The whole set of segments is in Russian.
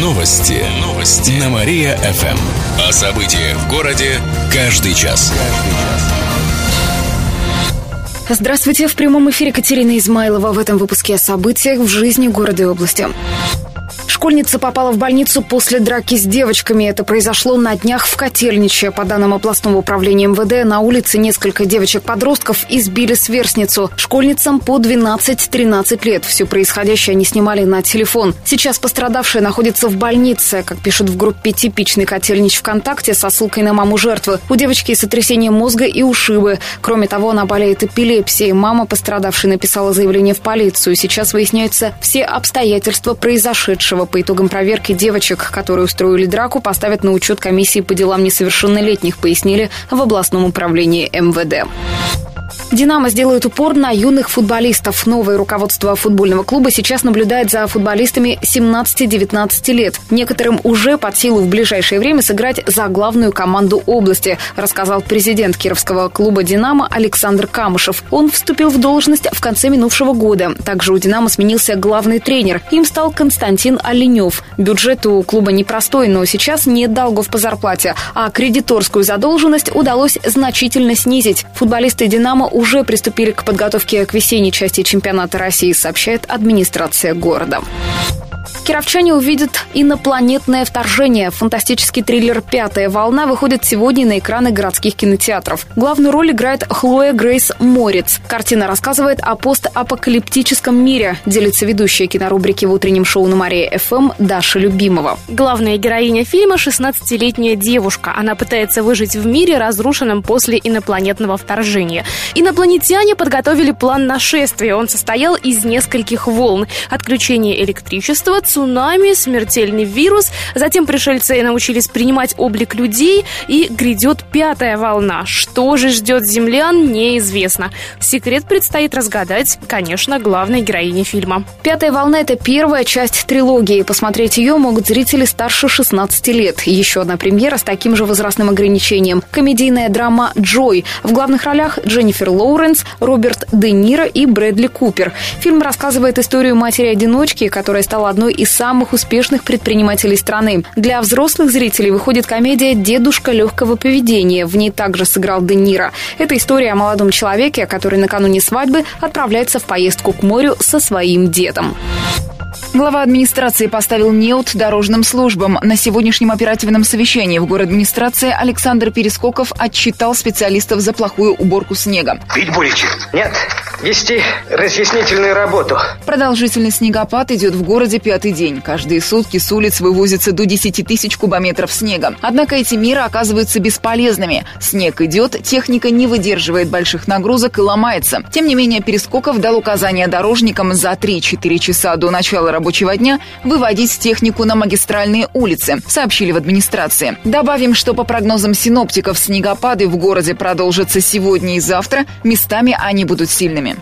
Новости. Новости. На Мария-ФМ. О событиях в городе каждый час. Здравствуйте. В прямом эфире Катерина Измайлова. В этом выпуске о событиях в жизни города и области. Школьница попала в больницу после драки с девочками. Это произошло на днях в Котельниче. По данным областного управления МВД, на улице несколько девочек-подростков избили сверстницу. Школьницам по 12-13 лет. Все происходящее они снимали на телефон. Сейчас пострадавшая находится в больнице. Как пишут в группе «Типичный Котельнич ВКонтакте» со ссылкой на маму жертвы. У девочки сотрясение мозга и ушибы. Кроме того, она болеет эпилепсией. Мама пострадавшей написала заявление в полицию. Сейчас выясняются все обстоятельства произошедшего. По итогам проверки девочек, которые устроили драку, поставят на учет комиссии по делам несовершеннолетних, пояснили в областном управлении МВД. «Динамо» сделает упор на юных футболистов. Новое руководство футбольного клуба сейчас наблюдает за футболистами 17-19 лет. Некоторым уже под силу в ближайшее время сыграть за главную команду области, рассказал президент Кировского клуба «Динамо» Александр Камышев. Он вступил в должность в конце минувшего года. Также у «Динамо» сменился главный тренер. Им стал Константин Оленев. Бюджет у клуба непростой, но сейчас нет долгов по зарплате, а кредиторскую задолженность удалось значительно снизить. Футболисты «Динамо» уже приступили к подготовке к весенней части чемпионата России, сообщает администрация города. Кировчане увидят инопланетное вторжение. Фантастический триллер «Пятая волна» выходит сегодня на экраны городских кинотеатров. Главную роль играет Хлоя Грейс Морец. Картина рассказывает о постапокалиптическом мире, делится ведущая кинорубрики в утреннем шоу на Мария ФМ Даша Любимова. Главная героиня фильма – 16-летняя девушка. Она пытается выжить в мире, разрушенном после инопланетного вторжения. Инопланетяне подготовили план нашествия. Он состоял из нескольких волн. Отключение электричества, цунами, смертельный вирус. Затем пришельцы научились принимать облик людей, и грядет пятая волна. Что же ждет землян, неизвестно. Секрет предстоит разгадать, конечно, главной героине фильма. «Пятая волна» — это первая часть трилогии. Посмотреть ее могут зрители старше 16 лет. Еще одна премьера с таким же возрастным ограничением. Комедийная драма «Джой». В главных ролях Дженнифер Лоуренс, Роберт Де Ниро и Брэдли Купер. Фильм рассказывает историю матери-одиночки, которая стала одной из самых успешных предпринимателей страны. Для взрослых зрителей выходит комедия «Дедушка легкого поведения». В ней также сыграл Де Ниро. Это история о молодом человеке, который накануне свадьбы отправляется в поездку к морю со своим дедом. Глава администрации поставил неуд дорожным службам. На сегодняшнем оперативном совещании в город администрации Александр Перескоков отчитал специалистов за плохую уборку снега. Пить будете? Нет, вести разъяснительную работу. Продолжительный снегопад идет в городе пятый день. Каждые сутки с улиц вывозится до 10 тысяч кубометров снега. Однако эти меры оказываются бесполезными. Снег идет, техника не выдерживает больших нагрузок и ломается. Тем не менее, Перескоков дал указание дорожникам за 3-4 часа до начала рабочего дня выводить технику на магистральные улицы, сообщили в администрации. Добавим, что по прогнозам синоптиков снегопады в городе продолжатся сегодня и завтра. Местами они будут сильными.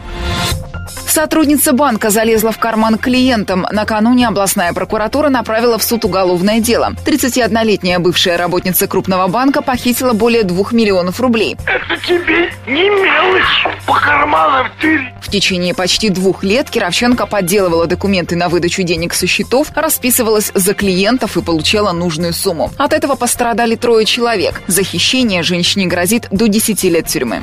Сотрудница банка залезла в карман клиентам. Накануне областная прокуратура направила в суд уголовное дело. 31-летняя бывшая работница крупного банка похитила более 2 миллионов рублей. Это тебе не мелочь по карманам тырь. В течение почти двух лет Кировченко подделывала документы на выдачу денег со счетов, расписывалась за клиентов и получала нужную сумму. От этого пострадали трое человек. За хищение женщине грозит до 10 лет тюрьмы.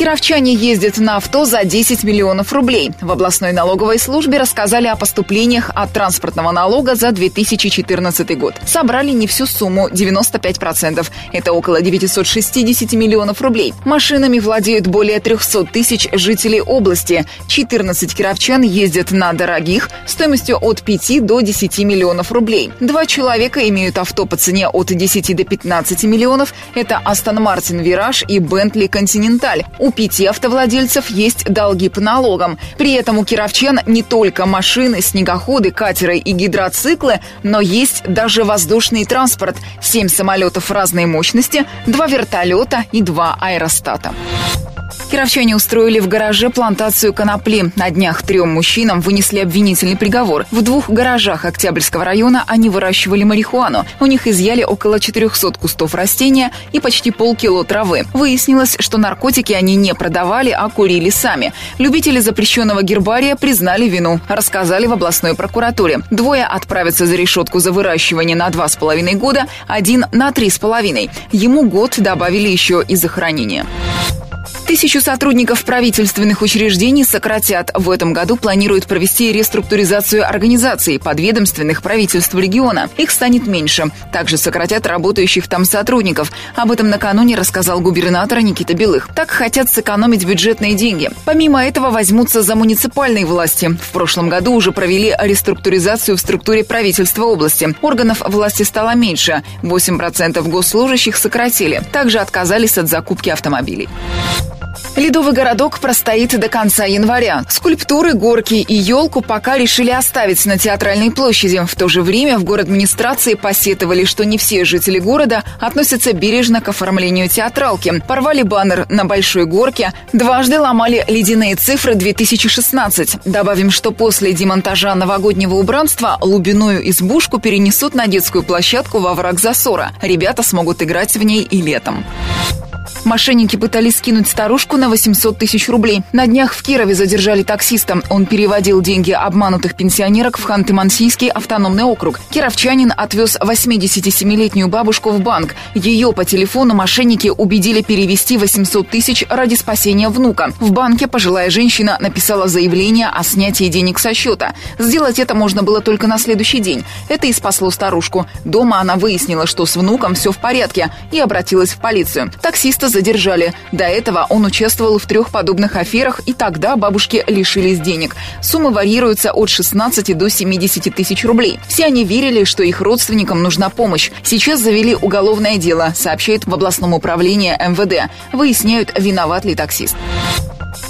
Кировчане ездят на авто за 10 миллионов рублей. В областной налоговой службе рассказали о поступлениях от транспортного налога за 2014 год. Собрали не всю сумму, 95%. Это около 960 миллионов рублей. Машинами владеют более 300 тысяч жителей области. 14 кировчан ездят на дорогих, стоимостью от 5 до 10 миллионов рублей. Два человека имеют авто по цене от 10 до 15 миллионов. Это Астон Мартин Вираж и Бентли Континенталь. У пяти автовладельцев есть долги по налогам. При этом у кировчан не только машины, снегоходы, катеры и гидроциклы, но есть даже воздушный транспорт. Семь самолетов разной мощности, два вертолета и два аэростата. Кировчане устроили в гараже плантацию конопли. На днях трем мужчинам вынесли обвинительный приговор. В двух гаражах Октябрьского района они выращивали марихуану. У них изъяли около 400 кустов растения и почти полкило травы. Выяснилось, что наркотики они не продавали, а курили сами. Любители запрещенного гербария признали вину, рассказали в областной прокуратуре. Двое отправятся за решетку за выращивание на два с половиной года, один на три с половиной. Ему год добавили еще и за хранение. Тысячу сотрудников правительственных учреждений сократят. В этом году планируют провести реструктуризацию организаций, подведомственных правительств региона. Их станет меньше. Также сократят работающих там сотрудников. Об этом накануне рассказал губернатор Никита Белых. Так хотят сэкономить бюджетные деньги. Помимо этого возьмутся за муниципальные власти. В прошлом году уже провели реструктуризацию в структуре правительства области. Органов власти стало меньше. 8% госслужащих сократили. Также отказались от закупки автомобилей. Ледовый городок простоит до конца января. Скульптуры, горки и елку пока решили оставить на театральной площади. В то же время в город администрации посетовали, что не все жители города относятся бережно к оформлению театралки. Порвали баннер на Большой горке, дважды ломали ледяные цифры 2016. Добавим, что после демонтажа новогоднего убранства лубиную избушку перенесут на детскую площадку во враг засора. Ребята смогут играть в ней и летом. Мошенники пытались скинуть старушку на 800 тысяч рублей. На днях в Кирове задержали таксиста. Он переводил деньги обманутых пенсионерок в Ханты-Мансийский автономный округ. Кировчанин отвез 87-летнюю бабушку в банк. Ее по телефону мошенники убедили перевести 800 тысяч ради спасения внука. В банке пожилая женщина написала заявление о снятии денег со счета. Сделать это можно было только на следующий день. Это и спасло старушку. Дома она выяснила, что с внуком все в порядке и обратилась в полицию. Таксиста задержали. До этого он участвовал в трех подобных аферах, и тогда бабушки лишились денег. Суммы варьируются от 16 до 70 тысяч рублей. Все они верили, что их родственникам нужна помощь. Сейчас завели уголовное дело, сообщает в областном управлении МВД. Выясняют, виноват ли таксист.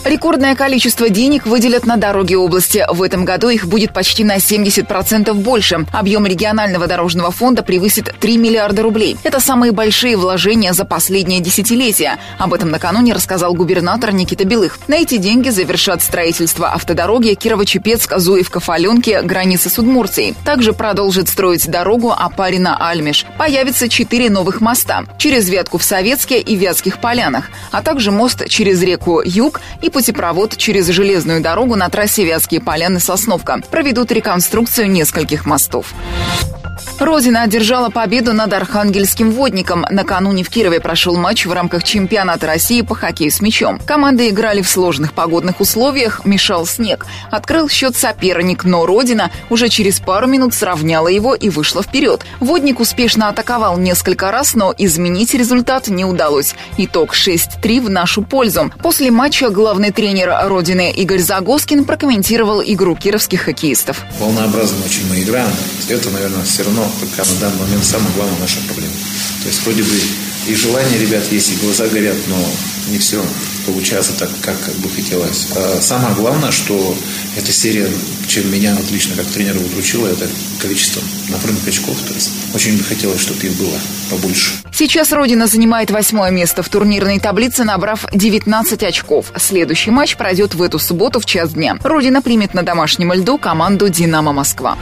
Рекордное количество денег выделят на дороги области. В этом году их будет почти на 70% больше. Объем регионального дорожного фонда превысит 3 миллиарда рублей. Это самые большие вложения за последнее десятилетие. Об этом накануне рассказал губернатор Никита Белых. На эти деньги завершат строительство автодороги Кирово-Чепецк, Зуевка, Фаленки, границы с Удмурцией. Также продолжит строить дорогу Апарина-Альмеш. Появится четыре новых моста. Через Ветку в Советске и Вятских полянах. А также мост через реку Юг и путепровод через железную дорогу на трассе Вятские Поляны-Сосновка. Проведут реконструкцию нескольких мостов. Родина одержала победу над архангельским водником. Накануне в Кирове прошел матч в рамках чемпионата России по хоккею с мячом. Команды играли в сложных погодных условиях, мешал снег. Открыл счет соперник, но Родина уже через пару минут сравняла его и вышла вперед. Водник успешно атаковал несколько раз, но изменить результат не удалось. Итог 6-3 в нашу пользу. После матча главный тренер Родины Игорь Загоскин прокомментировал игру кировских хоккеистов. Волнообразно очень мы играем. Это, наверное, все равно пока на данный момент самая главная наша проблема. То есть вроде бы и желание ребят есть, и глаза горят, но не все получается так, как, бы хотелось. А самое главное, что эта серия, чем меня отлично как тренера удручила, это количество набранных очков. То есть очень бы хотелось, чтобы их было побольше. Сейчас Родина занимает восьмое место в турнирной таблице, набрав 19 очков. Следующий матч пройдет в эту субботу в час дня. Родина примет на домашнем льду команду «Динамо Москва».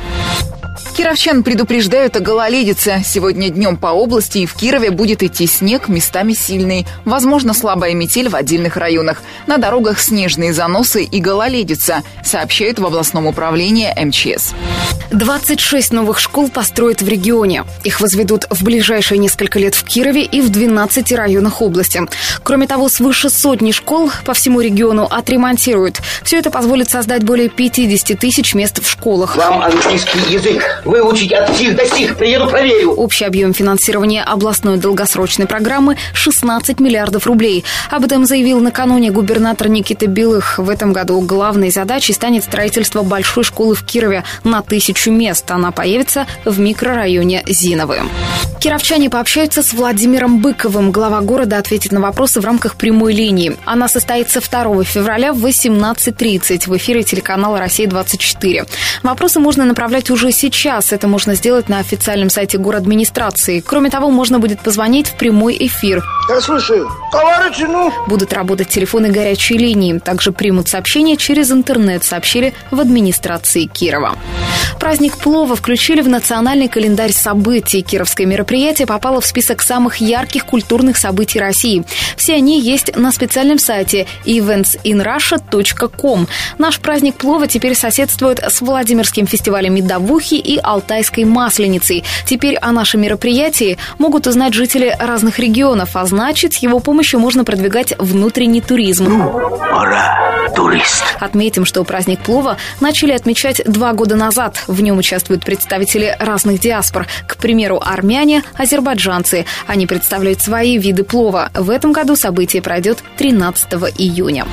Кировчан предупреждают о гололедице. Сегодня днем по области и в Кирове будет идти снег, местами сильный. Возможно, слабая метель в отдельных районах. На дорогах снежные заносы и гололедица, сообщают в областном управлении МЧС. 26 новых школ построят в регионе. Их возведут в ближайшие несколько лет в Кирове и в 12 районах области. Кроме того, свыше сотни школ по всему региону отремонтируют. Все это позволит создать более 50 тысяч мест в школах. Вам английский язык выучить от сих до сих. Приеду, проверю. Общий объем финансирования областной долгосрочной программы 16 миллиардов рублей. Об этом заявил накануне губернатор Никита Белых. В этом году главной задачей станет строительство большой школы в Кирове на тысячу мест. Она появится в микрорайоне Зиновы. Кировчане пообщаются с Владимиром Быковым. Глава города ответит на вопросы в рамках прямой линии. Она состоится 2 февраля в 18.30 в эфире телеканала «Россия-24». Вопросы можно направлять уже сейчас сейчас. Это можно сделать на официальном сайте администрации. Кроме того, можно будет позвонить в прямой эфир. Я слушаю. Товарищи, ну... Будут работать телефоны горячей линии. Также примут сообщения через интернет, сообщили в администрации Кирова. Праздник плова включили в национальный календарь событий. Кировское мероприятие попало в список самых ярких культурных событий России. Все они есть на специальном сайте eventsinrussia.com. Наш праздник плова теперь соседствует с Владимирским фестивалем медовухи и Алтайской масленицей. Теперь о нашем мероприятии могут узнать жители разных регионов, а значит, с его помощью можно продвигать внутренний туризм. Ну, пора, турист. Отметим, что праздник плова начали отмечать два года назад. В нем участвуют представители разных диаспор. К примеру, армяне, азербайджанцы. Они представляют свои виды плова. В этом году событие пройдет 13 июня.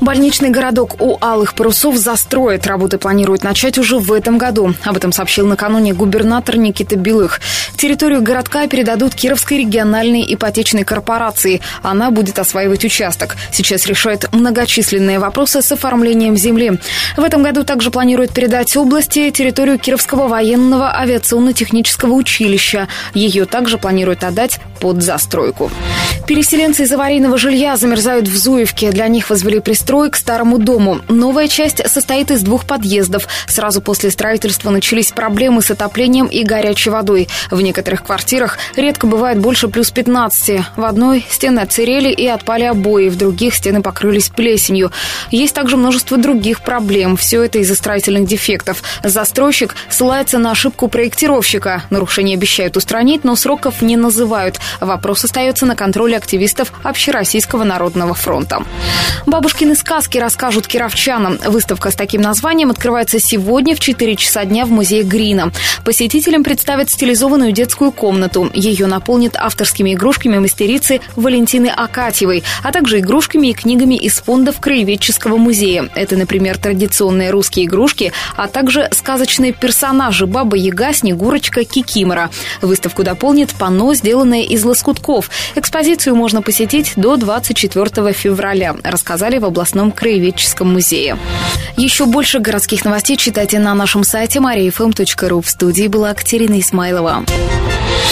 Больничный городок у Алых Парусов застроит. Работы планируют начать уже в этом году. Об этом сообщил накануне губернатор Никита Белых. Территорию городка передадут Кировской региональной ипотечной корпорации. Она будет осваивать участок. Сейчас решает многочисленные вопросы с оформлением земли. В этом году также планируют передать области территорию Кировского военного авиационно-технического училища. Ее также планируют отдать под застройку. Переселенцы из аварийного жилья замерзают в Зуевке. Для них возвели пристрой к старому дому. Новая часть состоит из двух подъездов. Сразу после строительства начались проблемы с отоплением и горячей водой. В некоторых квартирах редко бывает больше плюс 15. В одной стены отсырели и отпали обои, в других стены покрылись плесенью. Есть также множество других проблем. Все это из-за строительных дефектов. Застройщик ссылается на ошибку проектировщика. Нарушения обещают устранить, но сроков не называют. Вопрос остается на контроле активистов Общероссийского народного фронта. Бабушкины сказки расскажут кировчанам. Выставка с таким названием открывается сегодня в 4 часа дня в музее Грина. Посетителям представят стилизованную детскую комнату. Ее наполнит авторскими игрушками мастерицы Валентины Акатьевой, а также игрушками и книгами из фондов Краеведческого музея. Это, например, традиционные русские игрушки, а также сказочные персонажи Баба Яга, Снегурочка, Кикимора. Выставку дополнит панно, сделанное из лоскутков. Экспозицию можно посетить до 24 февраля, рассказали в областном краеведческом музее. Еще больше городских новостей читайте на нашем сайте mariafm.ru. В студии была Катерина Исмайлова.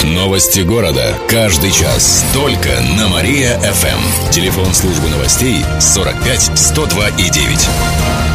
Новости города. Каждый час. Только на Мария-ФМ. Телефон службы новостей 45 102 и 9.